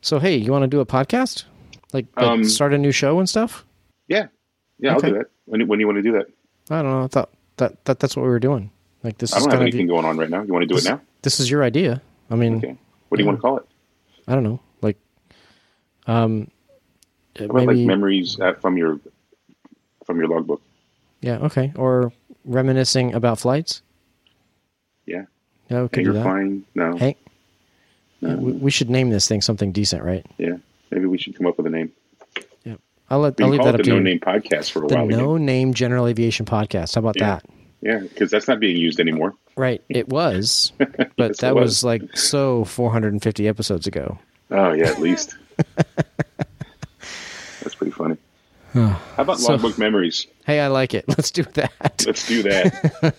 So hey, you want to do a podcast? Like, like Um, start a new show and stuff? Yeah, yeah, Okay. I'll do that. When, when do you want to do that? I don't know. I thought that, that that's what we were doing. Like this I don't have anything going on right now. You want to do it now? this is your idea. I mean, Okay. What do you want to call it? I don't know. Like, um, How about maybe like memories uh, from your from your logbook? yeah, okay, or reminiscing about flights. Yeah. Yeah, we Hey, can do you're fine. No. Hey, no. we, we should name this thing something decent, right? Yeah. Maybe we should come up with a name. Yeah. I'll let We I'll leave that up the to No you. Name Podcast for a the while. No Name General Aviation Podcast. How about Yeah. that? Yeah, because that's not being used anymore. Uh, right, it was, but Yes, that was. was. like so 450 episodes ago. Oh yeah, at least. that's pretty funny. How about So- logbook memories? Hey, I like it. Let's do that. Let's do that.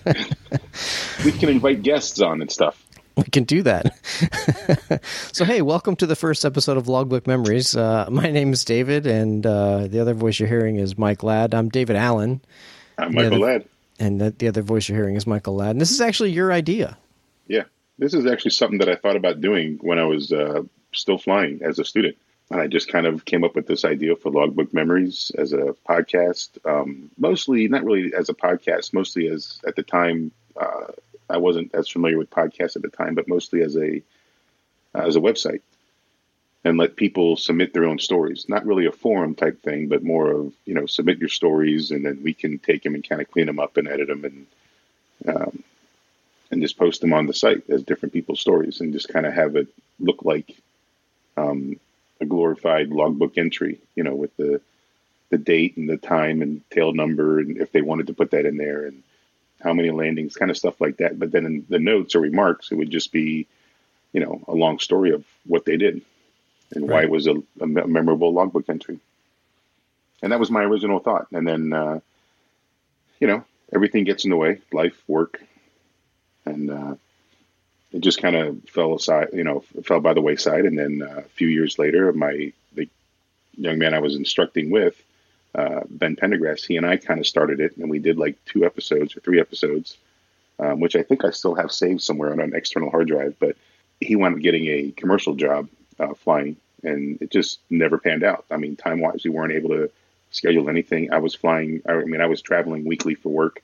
we can invite guests on and stuff. We can do that. so, hey, welcome to the first episode of Logbook Memories. Uh, my name is David, and uh, the other voice you're hearing is Mike Ladd. I'm David Allen, I'm Michael the- Ladd. and the, the other voice you're hearing is Michael Ladd. And this is actually your idea. Yeah, this is actually something that I thought about doing when I was uh, still flying as a student. And I just kind of came up with this idea for Logbook Memories as a podcast. Um, mostly, not really as a podcast, mostly as at the time uh, I wasn't as familiar with podcasts at the time, but mostly as a as a website, and let people submit their own stories. Not really a forum type thing, but more of you know submit your stories, and then we can take them and kind of clean them up and edit them and um, and just post them on the site as different people's stories and just kind of have it look like um, a glorified logbook entry, you know, with the the date and the time and tail number and if they wanted to put that in there and how many landings, kind of stuff like that. But then in the notes or remarks, it would just be, you know, a long story of what they did and why it was a, a memorable logbook entry. And that was my original thought. And then, uh, you know, everything gets in the way, life, work, and uh, it just kind of fell aside, you know, fell by the wayside. And then uh, a few years later, my the young man I was instructing with, uh, Ben Pendergrass, he and I kind of started it, and we did like two episodes or three episodes, um, which I think I still have saved somewhere on an external hard drive. But he wound up getting a commercial job uh, flying, and it just never panned out. I mean, time wise, we weren't able to schedule anything. I was flying. I mean, I was traveling weekly for work,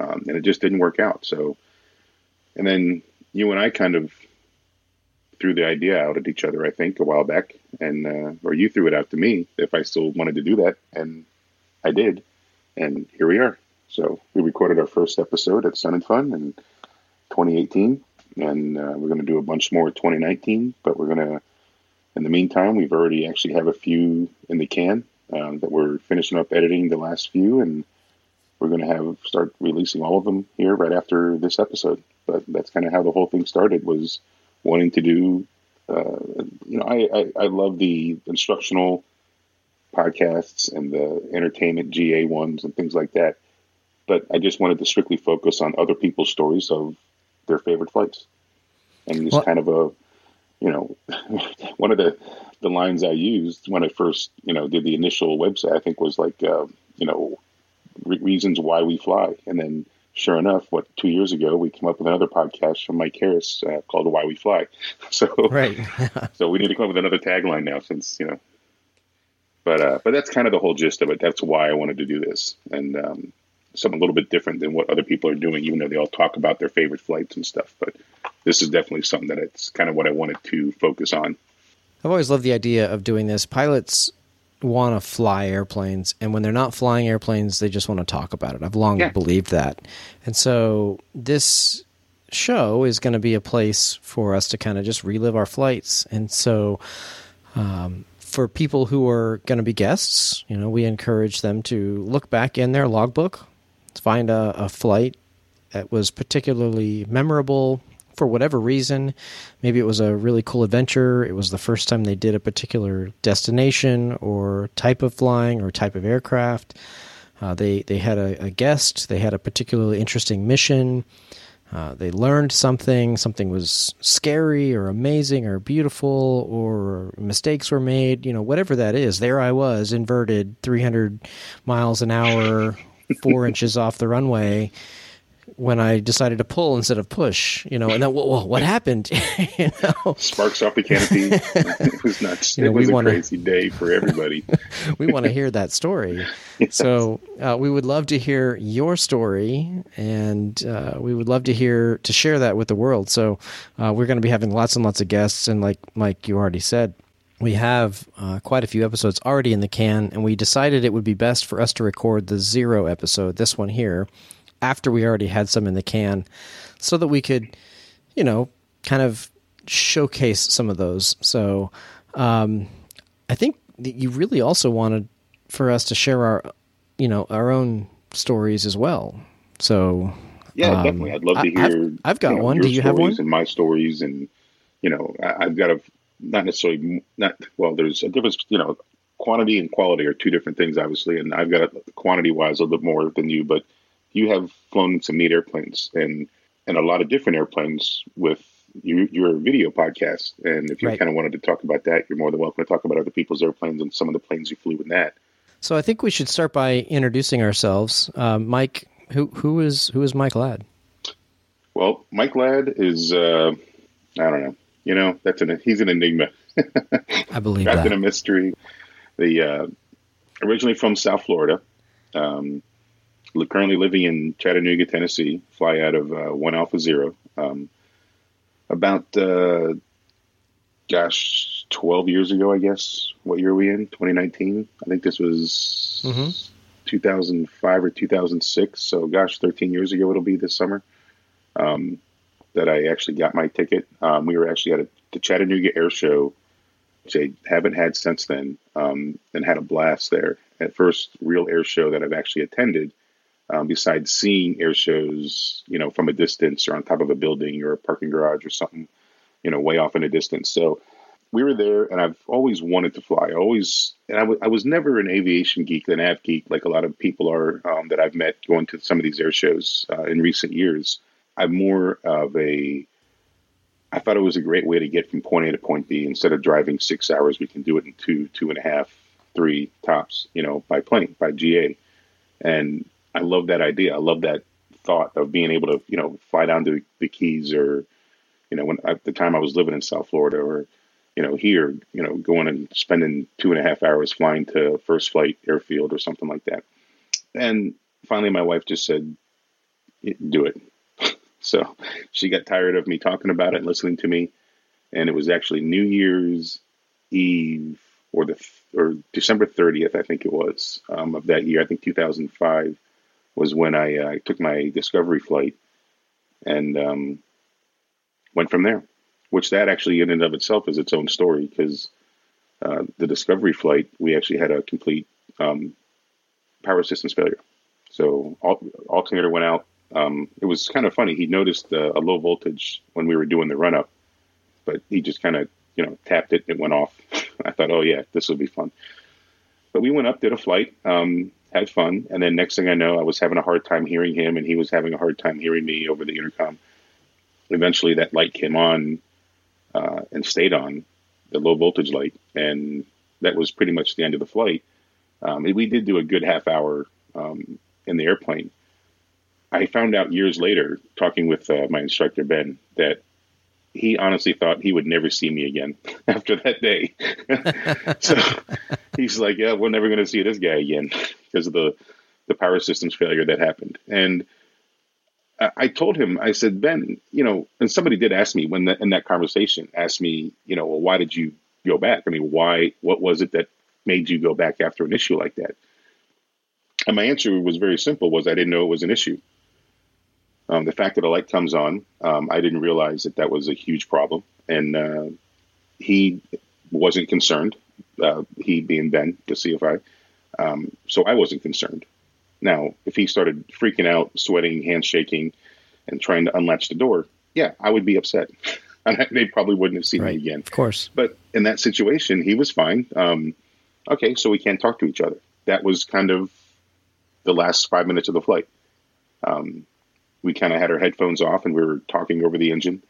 um, and it just didn't work out. So, and then you and I kind of threw the idea out at each other, I think, a while back, and uh, or you threw it out to me if I still wanted to do that, and I did, and here we are. So we recorded our first episode at Sun and Fun in 2018, and uh, we're going to do a bunch more in 2019. But we're going to, in the meantime, we've already actually have a few in the can um, that we're finishing up editing the last few, and we're going to have start releasing all of them here right after this episode. But that's kind of how the whole thing started was wanting to do. Uh, you know, I, I I love the instructional podcasts and the entertainment GA ones and things like that. But I just wanted to strictly focus on other people's stories of their favorite flights, and Well- kind of a, you know, one of the the lines I used when I first you know did the initial website I think was like uh, you know re- reasons why we fly, and then sure enough, what two years ago we came up with another podcast from Mike Harris uh, called "Why We Fly." So Right. so we need to come up with another tagline now, since you know. But uh, but that's kind of the whole gist of it. That's why I wanted to do this, and um, something a little bit different than what other people are doing, even though they all talk about their favorite flights and stuff. But this is definitely something that it's kind of what I wanted to focus on. I've always loved the idea of doing this. Pilots want to fly airplanes, and when they're not flying airplanes, they just want to talk about it. I've long Yeah. believed that. And so this show is going to be a place for us to kind of just relive our flights. And so um, for people who are going to be guests, you know, we encourage them to look back in their logbook, find a, a flight that was particularly memorable for whatever reason. Maybe it was a really cool adventure. It was the first time they did a particular destination or type of flying or type of aircraft. Uh, they they had a, a guest. They had a particularly interesting mission. Uh, they learned something. Something was scary or amazing or beautiful, or mistakes were made. You know, whatever that is. There I was, inverted, 300 miles an hour, four inches off the runway, when I decided to pull instead of push, you know, and then whoa, whoa what happened? you know, sparks off the canopy. it was nuts. You know, it was a wanna, crazy day for everybody. we want to hear that story. Yes. So uh, we would love to hear your story, and uh, we would love to hear to share that with the world. So uh, we're going to be having lots and lots of guests, and like Mike, you already said, we have uh, quite a few episodes already in the can, and we decided it would be best for us to record the zero episode, this one here, after we already had some in the can, so that we could, you know, kind of showcase some of those. So um, I think you really also wanted for us to share our, you know, our own stories as well. So yeah, um, definitely. I'd love to hear. I've, I've got you know, one. Do you have one? And my stories, and you know, I, I've got a not necessarily not well. There's a difference. You know, quantity and quality are two different things, obviously. And I've got quantity wise a little bit more than you, but you have flown some neat airplanes and and a lot of different airplanes with you, your video podcast. And if you right. kind of wanted to talk about that, you're more than welcome to talk about other people's airplanes and some of the planes you flew in that. So I think we should start by introducing ourselves. Uh, Mike, who who is who is Mike Ladd? Well, Mike Ladd is uh, I don't know you know, that's an he's an enigma. I believe Wrapped that. in a mystery. The uh, originally from South Florida, um, currently living in Chattanooga, Tennessee. Fly out of uh, One Alpha Zero. Um, about uh, gosh, twelve years ago, I guess. What year are we in? Twenty nineteen. I think this was mm-hmm. two thousand five or two thousand six. So, gosh, thirteen years ago it'll be this summer. Um, that I actually got my ticket. Um, we were actually at a, the Chattanooga Air Show, which I haven't had since then, um, and had a blast there. At first real air show that I've actually attended, um, besides seeing air shows, you know, from a distance or on top of a building or a parking garage or something, you know, way off in a distance. So we were there, and I've always wanted to fly. I always, and I, w- I was never an aviation geek, an av geek, like a lot of people are um, that I've met going to some of these air shows uh, in recent years. I'm more of a. I thought it was a great way to get from point A to point B. Instead of driving six hours, we can do it in two, two and a half, three tops. You know, by plane, by GA, and I love that idea. I love that thought of being able to, you know, fly down to the Keys or, you know, when at the time I was living in South Florida or, you know, here, you know, going and spending two and a half hours flying to First Flight Airfield or something like that. And finally, my wife just said, "Do it. So she got tired of me talking about it and listening to me. And it was actually New Year's Eve or the or December 30th, I think it was, um, of that year. I think 2005 was when I uh, took my discovery flight and um, went from there. Which that actually in and of itself is its own story because uh, the discovery flight we actually had a complete um, power systems failure. So alternator went out, um, it was kind of funny. He noticed uh, a low voltage when we were doing the run up, but he just kind of you know tapped it. And it went off. I thought, oh yeah, this will be fun. But we went up, did a flight, um, had fun, and then next thing I know, I was having a hard time hearing him, and he was having a hard time hearing me over the intercom. Eventually, that light came on uh, and stayed on, the low voltage light, and that was pretty much the end of the flight. Um, we did do a good half hour um, in the airplane, I found out years later, talking with uh, my instructor Ben, that he honestly thought he would never see me again after that day. so he's like, "Yeah, we're never going to see this guy again because of the the power systems failure that happened." And I, told him, I said, "Ben, you know," and somebody did ask me when the, in that conversation, asked me, you know, well, why did you go back? I mean, why? What was it that made you go back after an issue like that? And my answer was very simple: was I didn't know it was an issue. Um, the fact that a light comes on, um, I didn't realize that that was a huge problem, and uh, he wasn't concerned. Uh, he being Ben, the CFI, um, so I wasn't concerned. Now, if he started freaking out, sweating, hands shaking, and trying to unlatch the door, yeah, I would be upset. and they probably wouldn't have seen right. me again. Of course. But in that situation, he was fine. Um, okay, so we can't talk to each other. That was kind of the last five minutes of the flight. Um, we kind of had our headphones off and we were talking over the engine.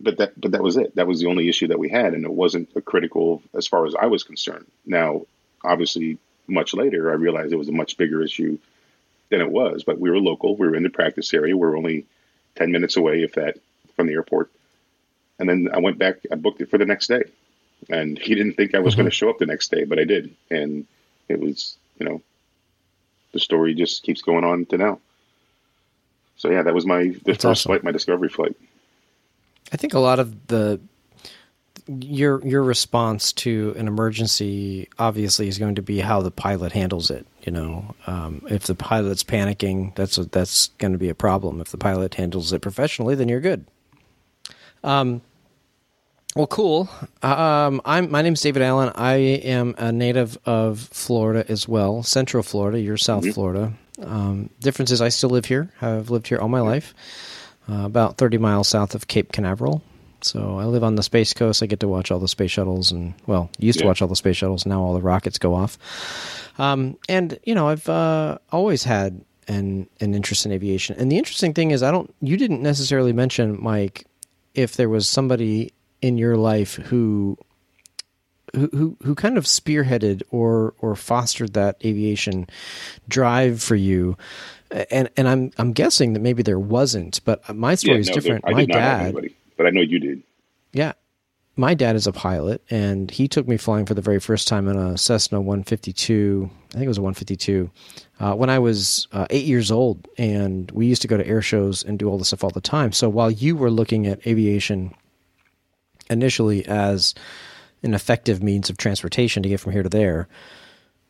But that, but that was it. That was the only issue that we had, and it wasn't a critical as far as I was concerned. Now, obviously, much later, I realized it was a much bigger issue than it was. But we were local. We were in the practice area. We were only ten minutes away, if that, from the airport. And then I went back. I booked it for the next day, and he didn't think I was Mm-hmm. going to show up the next day, but I did, and it was you know the story just keeps going on to now. So yeah, that was my the That's first awesome. flight, my discovery flight. I think a lot of the your your response to an emergency obviously is going to be how the pilot handles it. You know, um, if the pilot's panicking, that's a, that's going to be a problem. If the pilot handles it professionally, then you're good. Um, well, cool. Um, I'm my name's David Allen. I am a native of Florida as well, Central Florida. You're South Florida. Um, difference is I still live here. I've lived here all my life uh, about 30 miles south of Cape Canaveral. So I live on the Space Coast. I get to watch all the space shuttles, and well, used to watch all the space shuttles. Now all the rockets go off. Um, and you know, I've uh, always had an an interest in aviation. And the interesting thing is, I don't. You didn't necessarily mention Mike if there was somebody in your life who who who, who kind of spearheaded or or fostered that aviation drive for you. And and I'm I'm guessing that maybe there wasn't, but my story is no, different. I my dad, anybody, but I know you did. yeah. My dad is a pilot, and he took me flying for the very first time in a Cessna 152. I think it was a 152 uh, when I was uh, eight years old, and we used to go to air shows and do all this stuff all the time. So while you were looking at aviation initially as an effective means of transportation to get from here to there,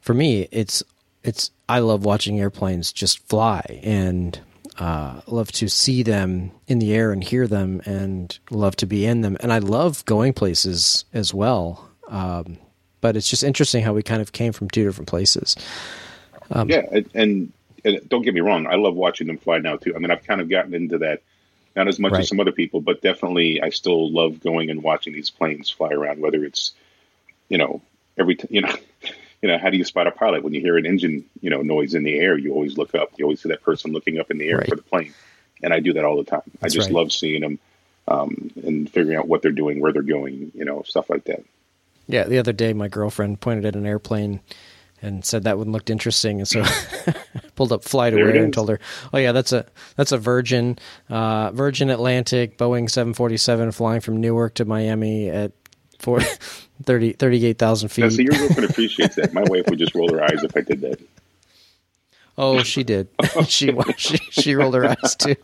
for me, it's it's I love watching airplanes just fly and uh, love to see them in the air and hear them and love to be in them and I love going places as well. Um, but it's just interesting how we kind of came from two different places. Um, yeah, and, and and don't get me wrong, I love watching them fly now too. I mean, I've kind of gotten into that, not as much Right. as some other people, but definitely I still love going and watching these planes fly around. Whether it's, you know, every t- you know, you know, how do you spot a pilot when you hear an engine, you know, noise in the air? You always look up. You always see that person looking up in the air Right. for the plane, and I do that all the time. That's I just right. love seeing them um, and figuring out what they're doing, where they're going, you know, stuff like that. Yeah, the other day my girlfriend pointed at an airplane and said that one looked interesting, and so pulled up FlightAware and told her, "Oh yeah, that's a that's a Virgin uh, Virgin Atlantic Boeing 747 flying from Newark to Miami at four, 30 38,000 Now, see, feet." your girlfriend appreciates that. My wife would just roll her eyes if I did that. Oh, she did. she she she rolled her eyes too.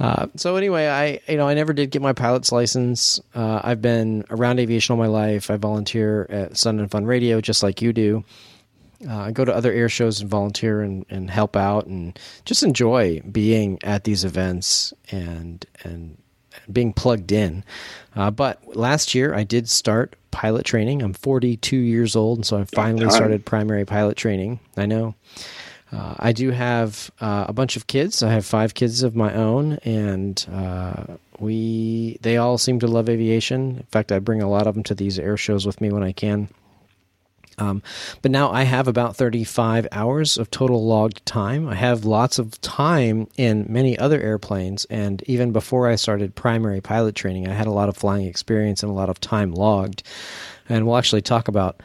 Uh, so anyway, I you know I never did get my pilot's license. Uh, I've been around aviation all my life. I volunteer at Sun and Fun Radio just like you do. Uh, I go to other air shows and volunteer and, and help out and just enjoy being at these events and and being plugged in. Uh, but last year I did start pilot training. I'm 42 years old, and so I finally started primary pilot training. I know. Uh, I do have uh, a bunch of kids. I have five kids of my own, and uh, we they all seem to love aviation. In fact, I bring a lot of them to these air shows with me when I can. Um, but now I have about 35 hours of total logged time. I have lots of time in many other airplanes, and even before I started primary pilot training, I had a lot of flying experience and a lot of time logged. And we'll actually talk about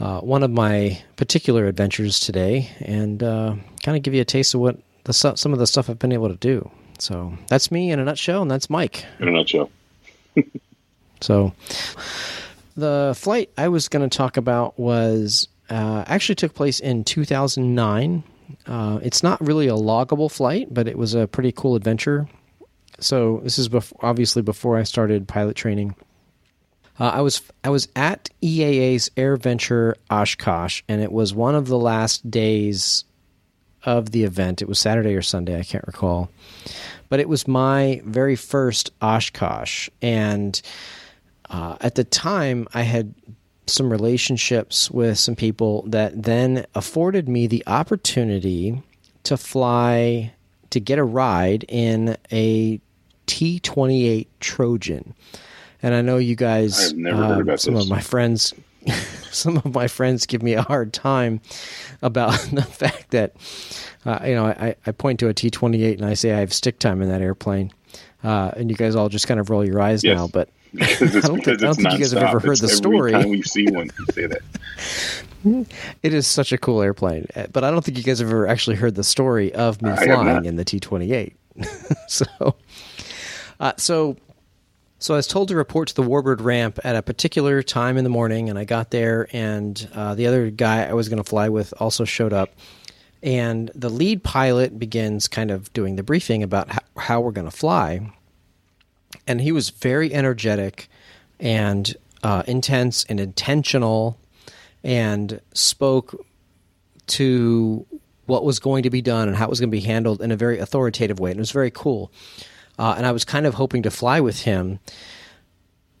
uh, one of my particular adventures today and uh, kind of give you a taste of what the, some of the stuff I've been able to do. So that's me in a nutshell, and that's Mike. In a nutshell. So the flight I was going to talk about was uh, actually took place in 2009. Uh, it's not really a loggable flight, but it was a pretty cool adventure. So this is bef- obviously before I started pilot training. Uh, I was I was at EAA's AirVenture Oshkosh, and it was one of the last days of the event. It was Saturday or Sunday, I can't recall, but it was my very first Oshkosh, and uh, at the time I had some relationships with some people that then afforded me the opportunity to fly to get a ride in a T twenty eight Trojan. And I know you guys, I've never heard um, about some this. of my friends, some of my friends give me a hard time about the fact that, uh, you know, I, I point to a T twenty eight and I say I have stick time in that airplane, uh, and you guys all just kind of roll your eyes Yes. now. But because it's, I don't think- because I don't think you guys have ever heard It's the every story. time we see one, you say that. It is such a cool airplane, uh, but I don't think you guys have ever actually heard the story of me I flying in the T twenty eight. So, uh, so, so I was told to report to the Warbird ramp at a particular time in the morning, and I got there, and uh, the other guy I was going to fly with also showed up, and the lead pilot begins kind of doing the briefing about how, how we're going to fly, and he was very energetic and uh, intense and intentional and spoke to what was going to be done and how it was going to be handled in a very authoritative way. And it was very cool. Uh, and I was kind of hoping to fly with him,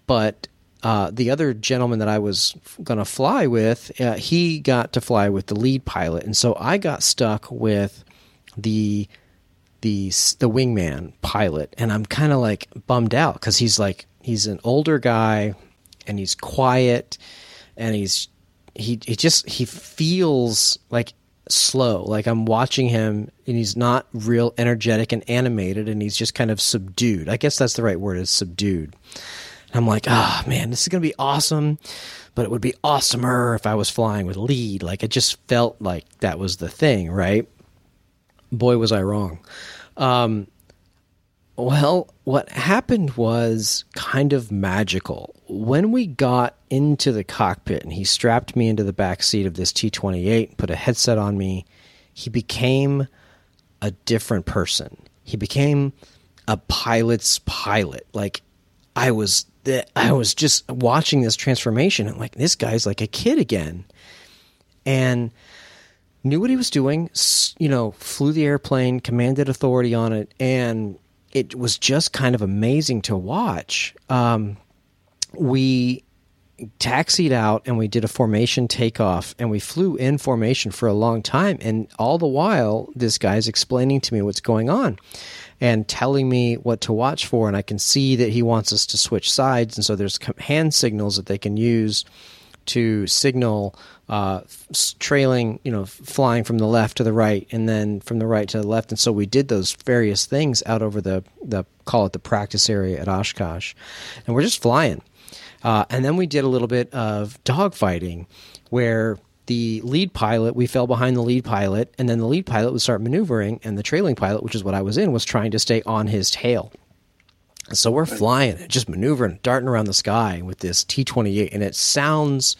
but uh, the other gentleman that I was going to fly with, uh, he got to fly with the lead pilot, and so I got stuck with the the the wingman pilot, and I'm kind of like bummed out because he's like he's an older guy, and he's quiet, and he's he he just he feels like slow. Like i'm watching him and he's not real energetic and animated and he's just kind of subdued. I guess that's the right word is subdued. And i'm like ah man this is to be awesome but it would be awesomer if i was flying with lead. Like it just felt like that was the thing right boy was i wrong um, well, what happened was kind of magical. When we got into the cockpit and he strapped me into the back seat of this T 28, put a headset on me, he became a different person. He became a pilot's pilot. Like, I was. I was just watching this transformation and like this guy's like a kid again, and knew what he was doing. You know, flew the airplane, commanded authority on it, and it was just kind of amazing to watch. Um, we taxied out and we did a formation takeoff and we flew in formation for a long time and all the while this guy's explaining to me what's going on and telling me what to watch for and I can see that he wants us to switch sides and so there's hand signals that they can use to signal uh, trailing, you know, flying from the left to the right, and then from the right to the left. And so we did those various things out over the the call it the practice area at Oshkosh, and we're just flying. Uh, and then we did a little bit of dogfighting, where the lead pilot we fell behind the lead pilot, and then the lead pilot would start maneuvering, and the trailing pilot, which is what I was in, was trying to stay on his tail. So we're flying, just maneuvering, darting around the sky with this T twenty eight, and it sounds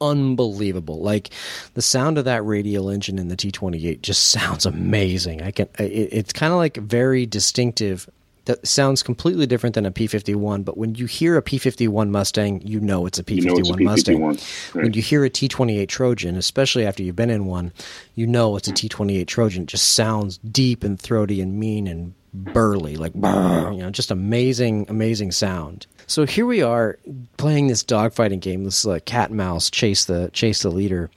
unbelievable. Like the sound of that radial engine in the T twenty eight just sounds amazing. I can. It, it's kind of like very distinctive. That sounds completely different than a P fifty one. But when you hear a P fifty one Mustang, you know it's a P You know it's a one Mustang. P-51, When you hear a T twenty eight Trojan, especially after you've been in one, you know it's a mm. T twenty eight Trojan. It just sounds deep and throaty and mean and burly, like you know, just amazing, amazing sound. So here we are playing this dogfighting game, this is uh, cat and mouse chase the chase the leader,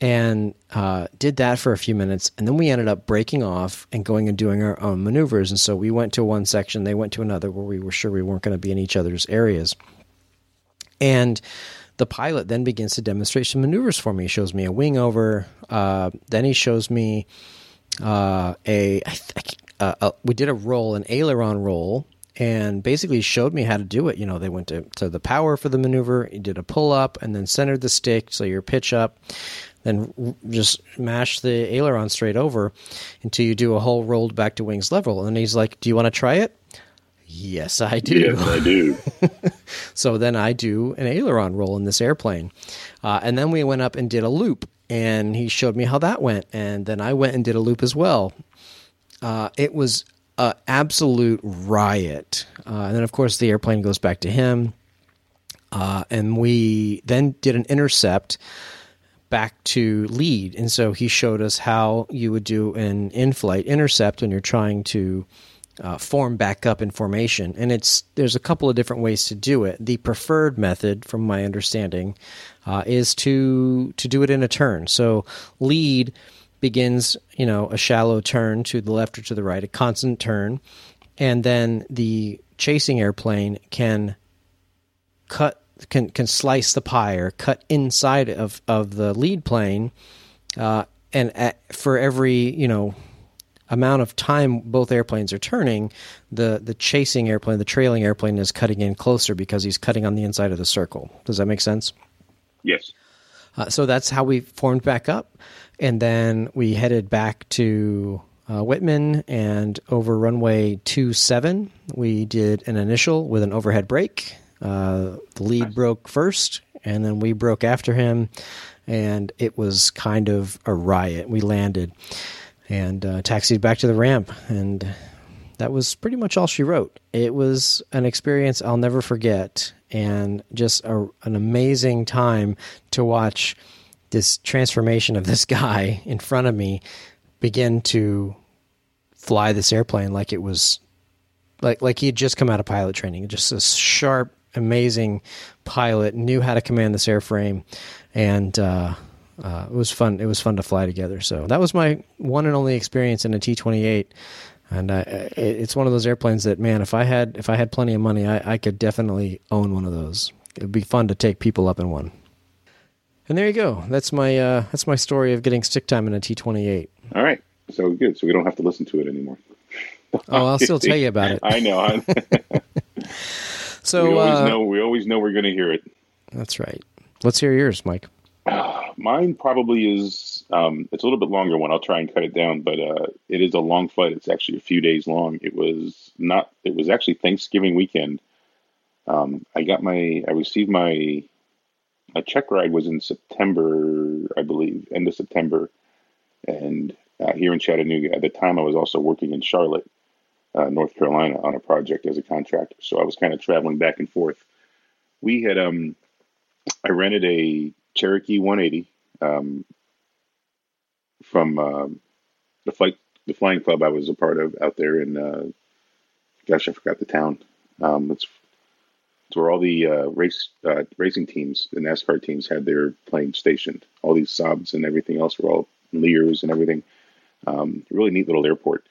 and uh, did that for a few minutes, and then we ended up breaking off and going and doing our own maneuvers. And so we went to one section, they went to another, where we were sure we weren't going to be in each other's areas. And the pilot then begins to demonstrate some maneuvers for me. He shows me a wing over. Uh, then he shows me uh, a. I th- uh, uh, we did a roll, an aileron roll, and basically showed me how to do it. You know, they went to, to the power for the maneuver. He did a pull up and then centered the stick so your pitch up. Then just mash the aileron straight over until you do a whole rolled back to wings level. And he's like, "Do you want to try it?" Yes, I do. Yes, I do. So then I do an aileron roll in this airplane. Uh, and then we went up and did a loop, and he showed me how that went. And then I went and did a loop as well. Uh, it was absolute riot. Uh, and then, of course, the airplane goes back to him. Uh, and we then did an intercept back to lead. And so he showed us how you would do an in flight intercept when you're trying to uh, form back up in formation. And it's there's a couple of different ways to do it. The preferred method, from my understanding, uh, is to to do it in a turn. So lead begins, you know, a shallow turn to the left or to the right, a constant turn, and then the chasing airplane can cut can can slice the pie or cut inside of of the lead plane, uh, and at, for every you know amount of time both airplanes are turning, the the chasing airplane, the trailing airplane is cutting in closer because he's cutting on the inside of the circle. Does that make sense? Yes. Uh, so that's how we formed back up, and then we headed back to uh, Wittman and over runway two seven. We did an initial with an overhead break. Uh, the lead nice. broke first, and then we broke after him, and it was kind of a riot. We landed and uh, taxied back to the ramp, and that was pretty much all she wrote. It was an experience I'll never forget, and just a, an amazing time to watch this transformation of this guy in front of me begin to fly this airplane like it was like like he had just come out of pilot training just a sharp amazing pilot knew how to command this airframe and uh, uh, it was fun. It was fun to fly together. So that was my one and only experience in a T twenty eight, and I, it's one of those airplanes that man, if I had if I had plenty of money, I, I could definitely own one of those. It'd be fun to take people up in one. And there you go. That's my uh, that's my story of getting stick time in a T twenty eight. All right, so good. So we don't have to listen to it anymore. oh, I'll still tell you about it. I know. so we always uh, know we always know we're going to hear it. That's right. Let's hear yours, Mike. mine probably is. Um, it's a little bit longer one. I'll try and cut it down, but uh, it is a long flight. It's actually a few days long. It was not. It was actually Thanksgiving weekend. Um, I got my. I received my. My check ride was in September, I believe, end of September, and uh, here in Chattanooga. At the time, I was also working in Charlotte, uh, North Carolina, on a project as a contractor. So I was kind of traveling back and forth. We had um, I rented a Cherokee 180 um, from uh, the flight the flying club I was a part of out there in uh, gosh I forgot the town. Um, it's it's where all the uh, race uh, racing teams, the NASCAR teams, had their plane stationed. All these Saabs and everything else were all Lears and everything. Um, really neat little airport,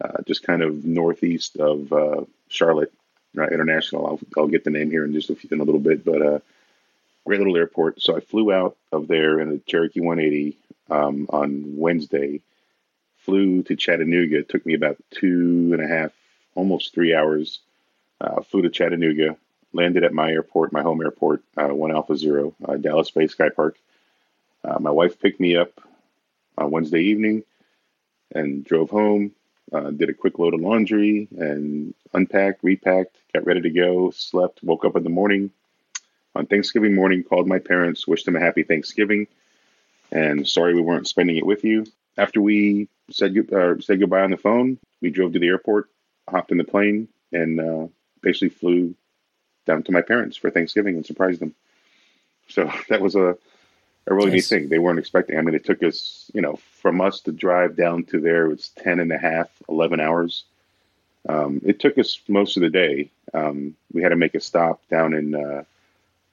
uh, just kind of northeast of uh, Charlotte International. I'll, I'll get the name here in just a, few, in a little bit, but great little airport. So I flew out of there in a Cherokee 180 um, on Wednesday, flew to Chattanooga. It took me about two and a half, almost three hours. Uh, flew to Chattanooga, landed at my airport, my home airport, uh, One Alpha Zero, uh, Dallas Bay Sky Park. Uh, my wife picked me up on Wednesday evening and drove home. Uh, did a quick load of laundry and unpacked, repacked, got ready to go. Slept, woke up in the morning, on Thanksgiving morning, called my parents, wished them a happy Thanksgiving, and sorry we weren't spending it with you. After we said uh, said goodbye on the phone, we drove to the airport, hopped in the plane, and uh, basically flew down to my parents for Thanksgiving and surprised them. So that was a a really nice. neat thing. They weren't expecting. I mean, it took us, you know, from us to drive down to there, it's 10 and a half, 11 hours. Um, it took us most of the day. Um, we had to make a stop down in uh,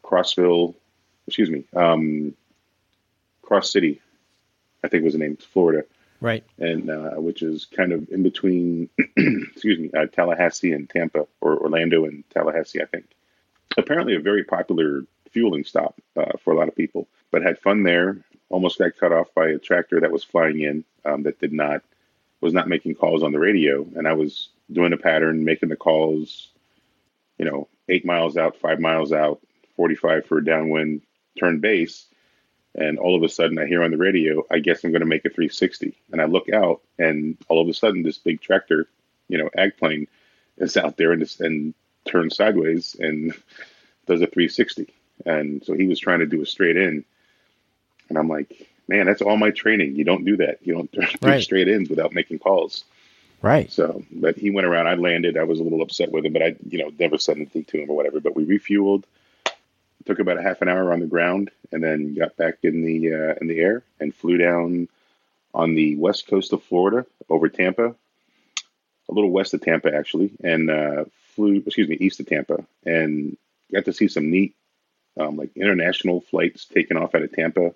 Crossville, excuse me, um, Cross City, I think was the name, Florida. Right. And uh, which is kind of in between, excuse me, uh, Tallahassee and Tampa, or Orlando and Tallahassee, I think. Apparently, a very popular fueling stop uh, for a lot of people, but had fun there. Almost got cut off by a tractor that was flying in um, that did not was not making calls on the radio, and I was doing a pattern, making the calls, you know, eight miles out, five miles out, 45 for a downwind turn base. And all of a sudden, I hear on the radio, I guess I'm going to make a 360. And I look out, and all of a sudden, this big tractor, you know, ag plane is out there and, and turns sideways and does a 360. And so he was trying to do a straight in. And I'm like, man, that's all my training. You don't do that. You don't do right. straight ins without making calls. Right. So, but he went around. I landed. I was a little upset with him, but I, you know, never said anything to him or whatever. But we refueled took about a half an hour on the ground, and then got back in the uh, in the air and flew down on the west coast of Florida over Tampa, a little west of Tampa actually, and uh, flew excuse me east of Tampa, and got to see some neat um, like international flights taking off out of Tampa.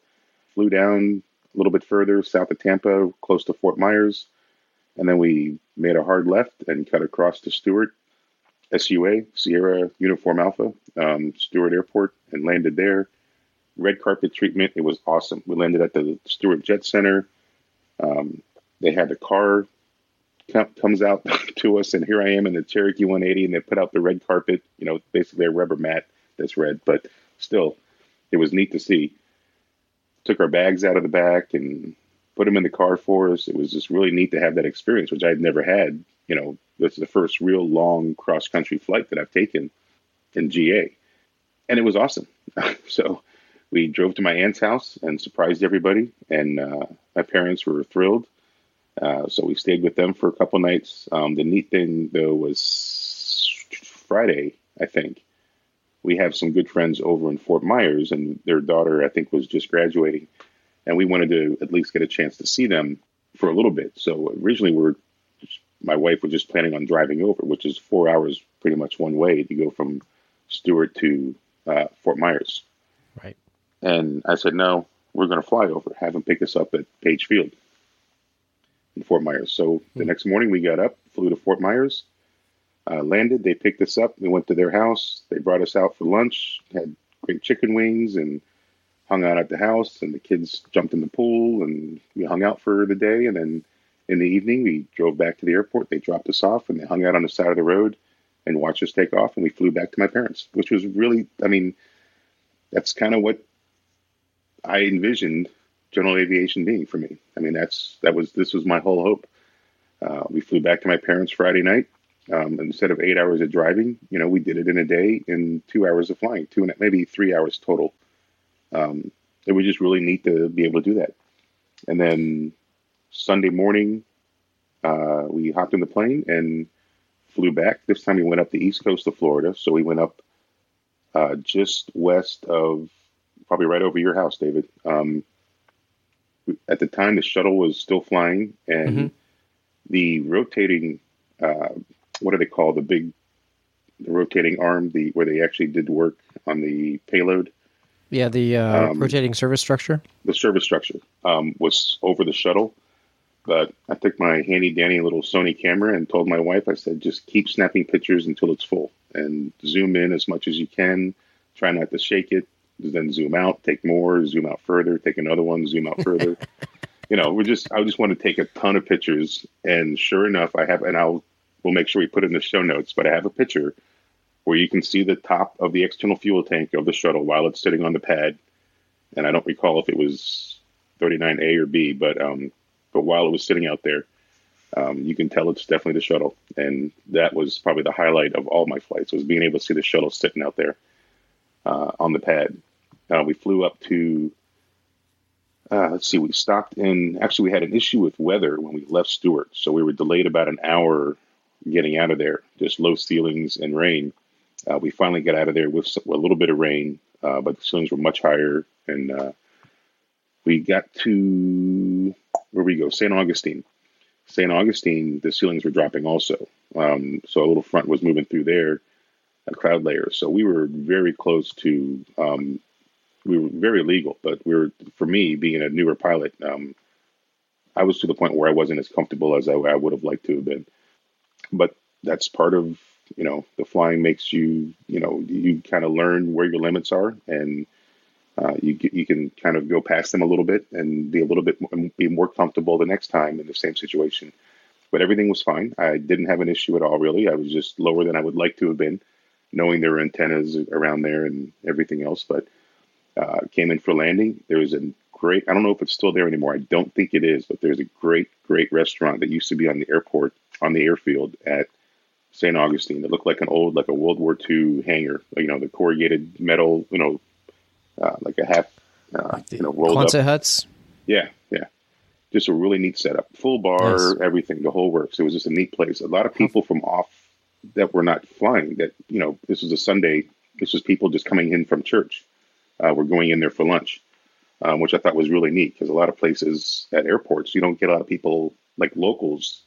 Flew down a little bit further south of Tampa, close to Fort Myers, and then we made a hard left and cut across to Stuart SUA, Sierra Uniform Alpha, um, Stuart Airport, and landed there. Red carpet treatment. It was awesome. We landed at the Stuart Jet Center. Um, they had the car comes out to us, and here I am in the Cherokee 180, and they put out the red carpet, you know, basically a rubber mat that's red, but still, it was neat to see. Took our bags out of the back and put them in the car for us. It was just really neat to have that experience, which I'd never had. You know, this is the first real long cross country flight that I've taken in GA, and it was awesome. so we drove to my aunt's house and surprised everybody, and uh, my parents were thrilled. Uh, so we stayed with them for a couple nights. Um, the neat thing, though, was Friday, I think. We have some good friends over in Fort Myers, and their daughter, I think, was just graduating. And we wanted to at least get a chance to see them for a little bit. So originally, we are my wife was just planning on driving over, which is four hours pretty much one way to go from Stuart to uh, Fort Myers. Right. And I said, no, we're going to fly over, have them pick us up at Page Field in Fort Myers. So the hmm. next morning we got up, flew to Fort Myers, uh, landed. They picked us up. We went to their house. They brought us out for lunch, had great chicken wings, and hung out at the house. And the kids jumped in the pool, and we hung out for the day. And then in the evening, we drove back to the airport. They dropped us off, and they hung out on the side of the road and watched us take off. And we flew back to my parents, which was really, I mean, that's kind of what I envisioned general aviation being for me. I mean, that's that was this was my whole hope. Uh, we flew back to my parents Friday night. Um, instead of eight hours of driving, you know, we did it in a day in two hours of flying, two and maybe three hours total. Um, it was just really neat to be able to do that. And then Sunday morning, uh, we hopped in the plane and flew back. This time we went up the east coast of Florida. So we went up uh, just west of, probably right over your house, David. Um, at the time the shuttle was still flying and mm-hmm. the rotating uh, what do they call the big the rotating arm the where they actually did work on the payload yeah the uh, um, rotating service structure the service structure um, was over the shuttle but i took my handy dandy little sony camera and told my wife i said just keep snapping pictures until it's full and zoom in as much as you can try not to shake it then zoom out, take more, zoom out further, take another one, zoom out further. you know, we just I just want to take a ton of pictures, and sure enough, I have, and I'll we'll make sure we put it in the show notes. But I have a picture where you can see the top of the external fuel tank of the shuttle while it's sitting on the pad, and I don't recall if it was 39A or B, but um, but while it was sitting out there. Um, you can tell it's definitely the shuttle, and that was probably the highlight of all my flights was being able to see the shuttle sitting out there uh, on the pad. Uh, we flew up to, uh, let's see, we stopped in, actually, we had an issue with weather when we left Stuart, So we were delayed about an hour getting out of there, just low ceilings and rain. Uh, we finally got out of there with a little bit of rain, uh, but the ceilings were much higher. And uh, we got to, where we go? St. Augustine. St. Augustine, the ceilings were dropping also. Um, so a little front was moving through there, a cloud layer. So we were very close to um, we were very legal, but we were for me being a newer pilot. Um, I was to the point where I wasn't as comfortable as I, I would have liked to have been, but that's part of you know the flying makes you you know you kind of learn where your limits are and uh, you you can kind of go past them a little bit and be a little bit be more comfortable the next time in the same situation. But everything was fine. I didn't have an issue at all. Really, I was just lower than I would like to have been, knowing there were antennas around there and everything else. But uh, came in for landing. There was a great, I don't know if it's still there anymore. I don't think it is, but there's a great, great restaurant that used to be on the airport, on the airfield at St. Augustine. It looked like an old, like a World War II hangar, you know, the corrugated metal, you know, uh, like a half, uh, you know, rolled Quonset up. huts. Yeah, yeah. Just a really neat setup. Full bar, nice. everything, the whole works. It was just a neat place. A lot of people from off that were not flying, that, you know, this was a Sunday. This was people just coming in from church uh, were going in there for lunch, um, which I thought was really neat because a lot of places at airports, you don't get a lot of people like locals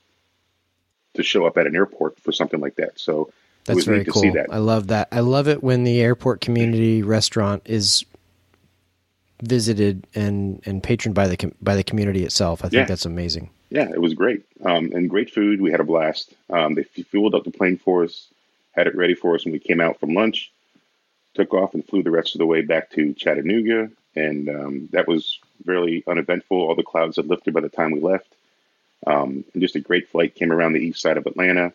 to show up at an airport for something like that. So that's very cool. That. I love that. I love it when the airport community restaurant is visited and and patroned by the by the community itself. I think yeah. that's amazing. Yeah, it was great um, and great food. We had a blast. Um, they fueled up the plane for us, had it ready for us when we came out from lunch took off and flew the rest of the way back to Chattanooga, and um, that was really uneventful. All the clouds had lifted by the time we left. Um, and just a great flight. Came around the east side of Atlanta.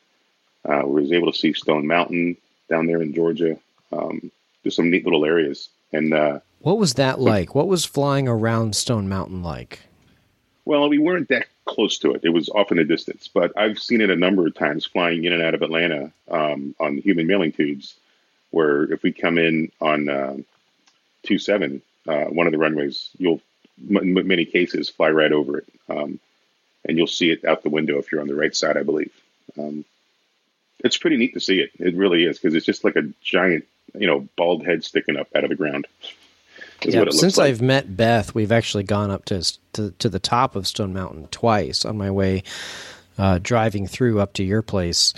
Uh, we was able to see Stone Mountain down there in Georgia. Um, just some neat little areas. And uh, what was that like? What was flying around Stone Mountain like? Well, we weren't that close to it. It was off in the distance, but I've seen it a number of times flying in and out of Atlanta um, on human mailing tubes. Where if we come in on uh, two seven, uh, one of the runways, you'll in many cases fly right over it, um, and you'll see it out the window if you're on the right side, I believe. Um, it's pretty neat to see it. It really is because it's just like a giant, you know, bald head sticking up out of the ground. Yeah, since like. I've met Beth, we've actually gone up to, to, to the top of Stone Mountain twice on my way uh, driving through up to your place.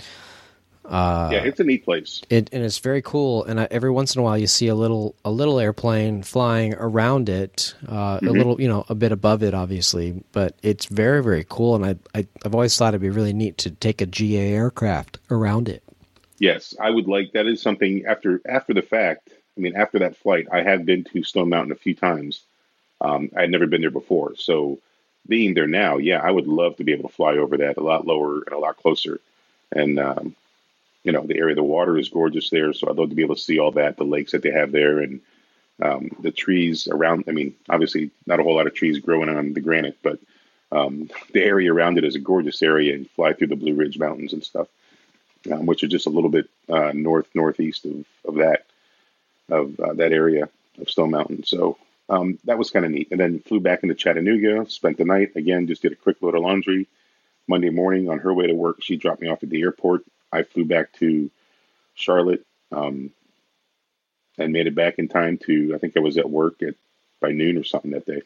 Uh, yeah, it's a neat place. It, and it's very cool. And I, every once in a while, you see a little a little airplane flying around it, uh, mm-hmm. a little you know a bit above it, obviously. But it's very very cool. And I, I I've always thought it'd be really neat to take a GA aircraft around it. Yes, I would like that. Is something after after the fact. I mean, after that flight, I have been to Stone Mountain a few times. Um, I had never been there before, so being there now, yeah, I would love to be able to fly over that a lot lower and a lot closer. And um, you know, the area, the water is gorgeous there. So I'd love to be able to see all that, the lakes that they have there and um, the trees around. I mean, obviously not a whole lot of trees growing on the granite, but um, the area around it is a gorgeous area and fly through the Blue Ridge Mountains and stuff, um, which are just a little bit uh, north, northeast of, of that, of uh, that area of Stone Mountain. So um, that was kind of neat. And then flew back into Chattanooga, spent the night again, just did a quick load of laundry. Monday morning on her way to work, she dropped me off at the airport I flew back to Charlotte um, and made it back in time to. I think I was at work at by noon or something that day.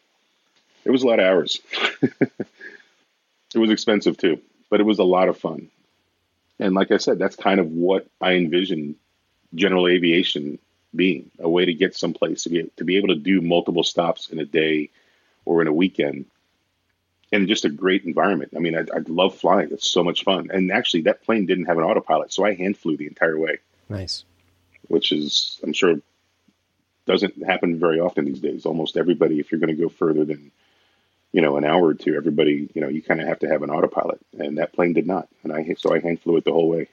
It was a lot of hours. it was expensive too, but it was a lot of fun. And like I said, that's kind of what I envision general aviation being a way to get someplace to be to be able to do multiple stops in a day or in a weekend and just a great environment. I mean, I, I love flying. It's so much fun. And actually, that plane didn't have an autopilot, so I hand flew the entire way. Nice. Which is, I'm sure, doesn't happen very often these days. Almost everybody, if you're going to go further than, you know, an hour or two, everybody, you know, you kind of have to have an autopilot, and that plane did not. And I so I hand flew it the whole way.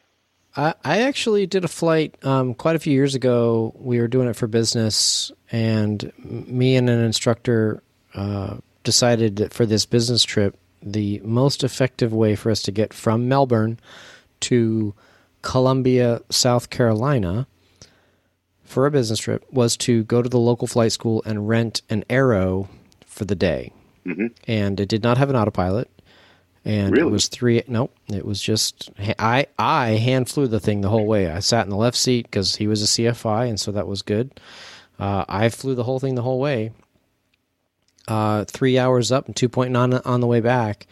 I, I actually did a flight um, quite a few years ago. We were doing it for business, and me and an instructor. Uh, decided that for this business trip, the most effective way for us to get from Melbourne to Columbia, South Carolina, for a business trip was to go to the local flight school and rent an Arrow for the day. Mm-hmm. And it did not have an autopilot. And really? it was three. No, it was just I. I hand flew the thing the whole way. I sat in the left seat because he was a CFI, and so that was good. Uh, I flew the whole thing the whole way, uh, three hours up and 2.9 on the way back.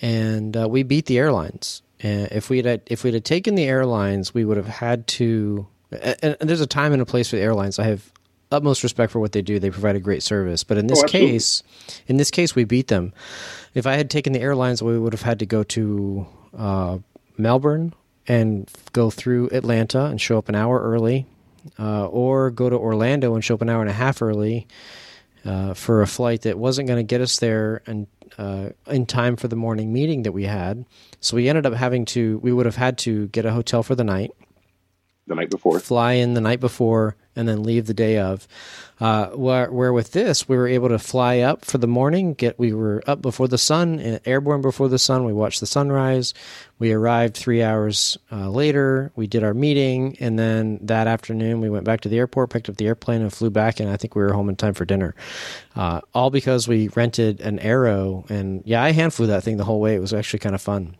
And uh, we beat the airlines. And if we had if we had taken the airlines, we would have had to. And, and, there's a time and a place for the airlines. I have utmost respect for what they do. They provide a great service. But in this oh, case, in this case, we beat them. If I had taken the airlines, we would have had to go to uh, Melbourne and go through Atlanta and show up an hour early, uh, or go to Orlando and show up an hour and a half early uh, for a flight that wasn't going to get us there and uh, in time for the morning meeting that we had. So we ended up having to. We would have had to get a hotel for the night. The night before. Fly in the night before and then leave the day of. Uh, where, where, with this, we were able to fly up for the morning. Get we were up before the sun, airborne before the sun. We watched the sunrise. We arrived three hours uh, later. We did our meeting, and then that afternoon we went back to the airport, picked up the airplane, and flew back. And I think we were home in time for dinner. Uh, all because we rented an Arrow, and yeah, I hand flew that thing the whole way. It was actually kind of fun.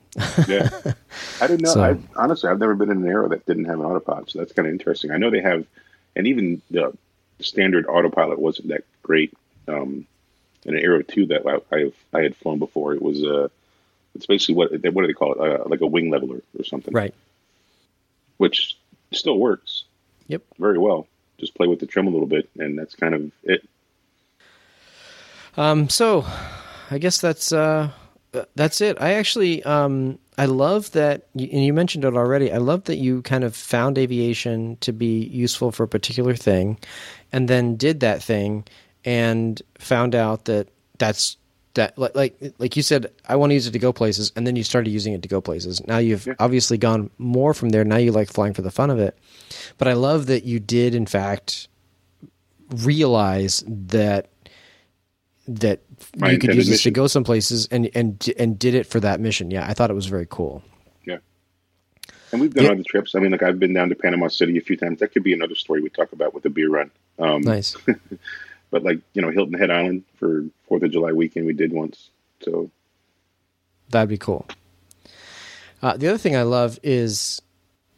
yeah, I didn't know. So, I, honestly, I've never been in an Arrow that didn't have an autopilot, so that's kind of interesting. I know they have and even the standard autopilot wasn't that great. Um, an Arrow two that I, I, I had flown before, it was uh, it's basically what what do they call it? Uh, like a wing leveler or something, right? Which still works. Yep, very well. Just play with the trim a little bit, and that's kind of it. Um, so I guess that's uh, that's it. I actually um, I love that, and you mentioned it already. I love that you kind of found aviation to be useful for a particular thing, and then did that thing, and found out that that's that like like like you said I want to use it to go places and then you started using it to go places. Now you've Yeah. obviously gone more from there. Now you like flying for the fun of it. But I love that you did in fact realize that that My you could use this to go some places and and and did it for that mission. Yeah, I thought it was very cool. Yeah. And we've done Yeah. other trips. I mean, like I've been down to Panama City a few times. That could be another story we talk about with the beer run. Um, Nice. But like you know, Hilton Head Island for Fourth of July weekend we did once. So That'd be cool. Uh, the other thing I love is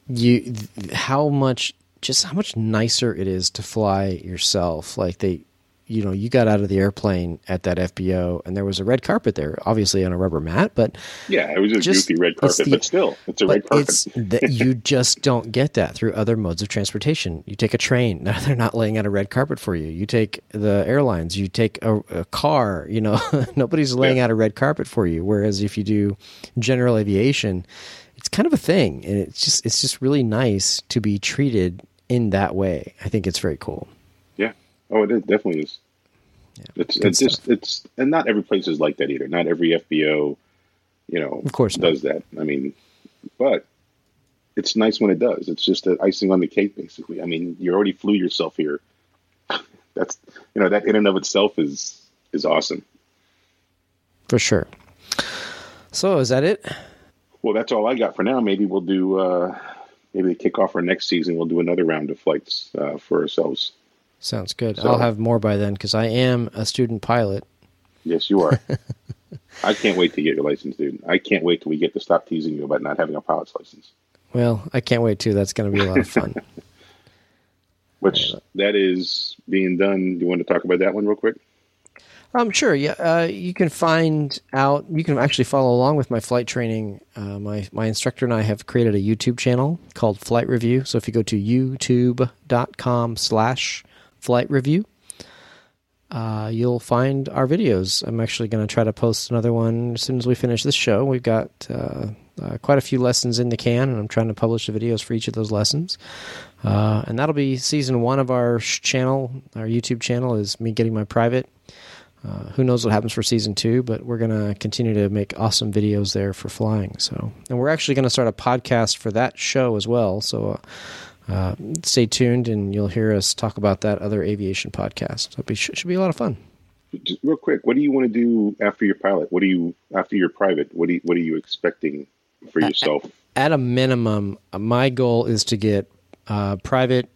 you th- how much just how much nicer it is to fly yourself. Like they, you know, you got out of the airplane at that FBO and there was a red carpet there, obviously on a rubber mat, but yeah, it was a Just- goofy red carpet, the- but still, it's a red carpet. it's that you just don't get that through other modes of transportation. You take a train, they're not laying out a red carpet for you. You take the airlines, you take a, a car. You know, nobody's laying Yeah. out a red carpet for you. Whereas if you do general aviation, it's kind of a thing, and it's just it's just really nice to be treated in that way. I think it's very cool. Yeah. Oh, it is, definitely is. It's, Good it's just it's and not every place is like that either. Not every FBO, you know, Of course not. does that. I mean, but it's nice when it does. It's just the icing on the cake, basically. I mean, you already flew yourself here. That's you know that in and of itself is is awesome. For sure. So is that it? Well, that's all I got for now. Maybe we'll do uh, maybe to kick off our next season. We'll do another round of flights uh, for ourselves. Sounds good. So- I'll have more by then because I am a student pilot. Yes, you are. I can't wait to get your license, dude. I can't wait till we get to stop teasing you about not having a pilot's license. Well, I can't wait too. That's going to be a lot of fun. Which that is being done. Do you want to talk about that one real quick? Um, sure. Yeah, uh, you can find out. You can actually follow along with my flight training. Uh, my my instructor and I have created a YouTube channel called Flight Review. So if you go to youtube.com/slash flight review, uh, you'll find our videos. I'm actually going to try to post another one as soon as we finish this show. We've got uh, uh, quite a few lessons in the can, and I'm trying to publish the videos for each of those lessons. Uh, and that'll be season one of our channel. Our YouTube channel is me getting my private. Uh, who knows what happens for season two, but we're going to continue to make awesome videos there for flying. So, and we're actually going to start a podcast for that show as well. So, uh, stay tuned, and you'll hear us talk about that other aviation podcast. It'll be, should be a lot of fun. Just real quick, what do you want to do after your pilot? What do you after your private? What do you, what are you expecting for yourself? At a minimum, my goal is to get uh, private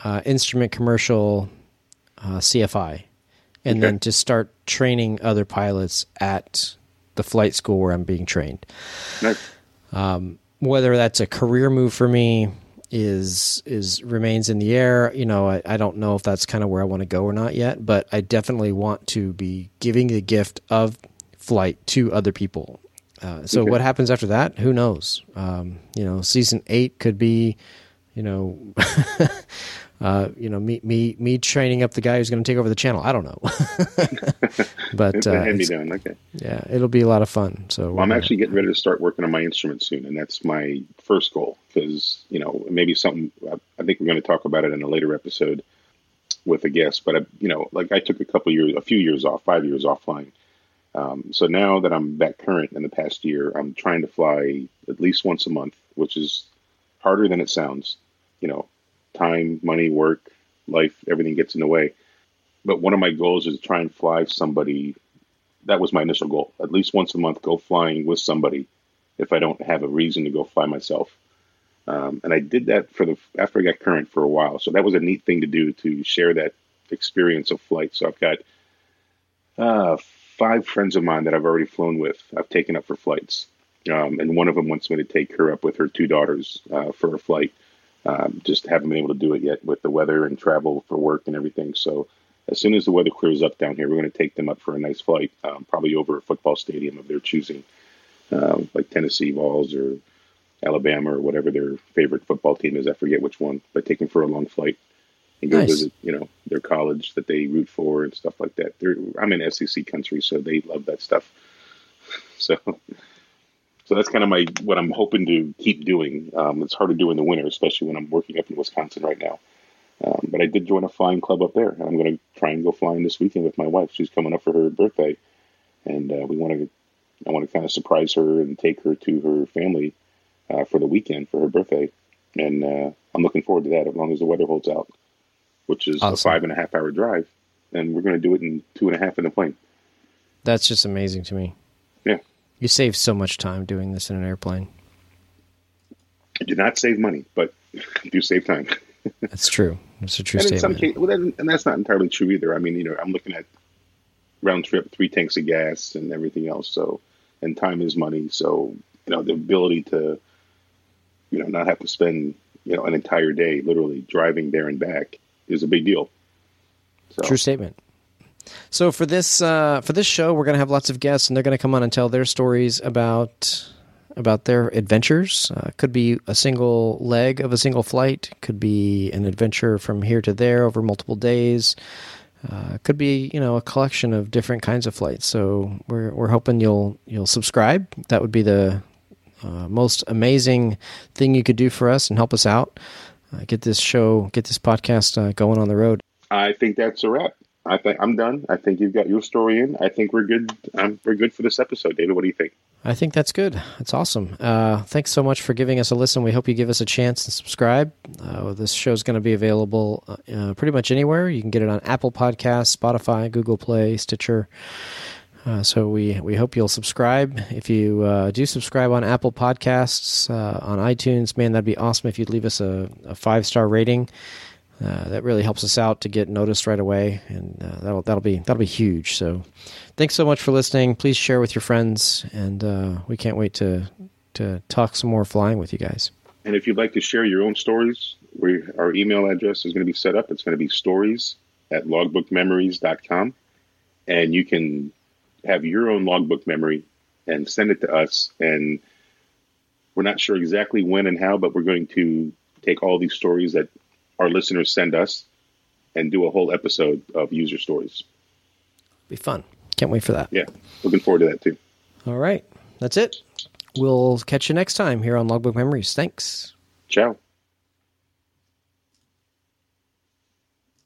uh, instrument commercial uh, CFI, and Okay. then to start training other pilots at the flight school where I'm being trained. Nice. whether that's a career move for me is is remains in the air. You know, I, I don't know if that's kind of where I want to go or not yet, but I definitely want to be giving the gift of flight to other people. Uh, so Okay. what happens after that? Who knows? Um, you know, season eight could be, you know, uh, you know, me me me training up the guy who's going to take over the channel. I don't know, but It's uh, hand me it's- down. Okay. yeah, it'll be a lot of fun. So Well, I'm actually getting ready to start working on my instrument soon, and that's my first goal because you know maybe something. I- I think we're going to talk about it in a later episode with a guest. But I, you know, like I took a couple years, a few years off, five years off flying. Um, so now that I'm back current in the past year, I'm trying to fly at least once a month, which is harder than it sounds. You know, time, money, work, life, everything gets in the way. But one of my goals is to try and fly somebody that was my initial goal. At least once a month, go flying with somebody if I don't have a reason to go fly myself. Um, and I did that for the after I got current for a while. So that was a neat thing to do to share that experience of flight. So I've got uh, five friends of mine that I've already flown with. I've taken up for flights, um, and one of them wants me to take her up with her two daughters uh, for a flight. Um, just haven't been able to do it yet with the weather and travel for work and everything. So as soon as the weather clears up down here, we're going to take them up for a nice flight, um, probably over a football stadium of their choosing, uh, like Tennessee Vols or Alabama or whatever their favorite football team is. I forget which one, but take them for a long flight and go Nice. visit, you know, their college that they root for and stuff like that. They're, I'm in SEC country, so they love that stuff. So, so that's kind of my what I'm hoping to keep doing. Um, it's hard to do in the winter, especially when I'm working up in Wisconsin right now. Um, but I did join a flying club up there, and I'm going to try and go flying this weekend with my wife. She's coming up for her birthday, and uh, we want to. I want to kind of surprise her and take her to her family uh, for the weekend for her birthday, and uh, I'm looking forward to that as long as the weather holds out, which is awesome. a five and a half hour drive, and we're going to do it in two and a half in the plane. That's just amazing to me. You save so much time doing this in an airplane. I do not save money, but do save time. that's true. That's a true and statement. In some case, well, that, and that's not entirely true either. I mean, you know, I'm looking at round trip, three tanks of gas, and everything else. So, and time is money. So, you know, the ability to, you know, not have to spend, you know, an entire day literally driving there and back is a big deal. So. True statement. So for this uh, for this show, we're going to have lots of guests, and they're going to come on and tell their stories about about their adventures. Uh, could be a single leg of a single flight. Could be an adventure from here to there over multiple days. Uh, could be you know a collection of different kinds of flights. So we're we're hoping you'll you'll subscribe. That would be the uh, most amazing thing you could do for us and help us out. Uh, get this show, get this podcast uh, going on the road. I think that's a wrap. I think I'm done. I think you've got your story in. I think we're good. Um, we're good for this episode, David. What do you think? I think that's good. That's awesome. Uh, thanks so much for giving us a listen. We hope you give us a chance and subscribe. Uh, this show is going to be available uh, pretty much anywhere. You can get it on Apple Podcasts, Spotify, Google Play, Stitcher. Uh, so we, we hope you'll subscribe. If you uh, do subscribe on Apple Podcasts, uh, on iTunes, man, that'd be awesome if you'd leave us a, a five star rating. Uh, that really helps us out to get noticed right away, and uh, that'll that'll be that'll be huge. So, thanks so much for listening. Please share with your friends, and uh, we can't wait to to talk some more flying with you guys. And if you'd like to share your own stories, we, our email address is going to be set up. It's going to be stories at logbookmemories.com, and you can have your own logbook memory and send it to us. And we're not sure exactly when and how, but we're going to take all these stories that our listeners send us and do a whole episode of user stories. Be fun. Can't wait for that. Yeah. Looking forward to that too. All right. That's it. We'll catch you next time here on Logbook Memories. Thanks. Ciao.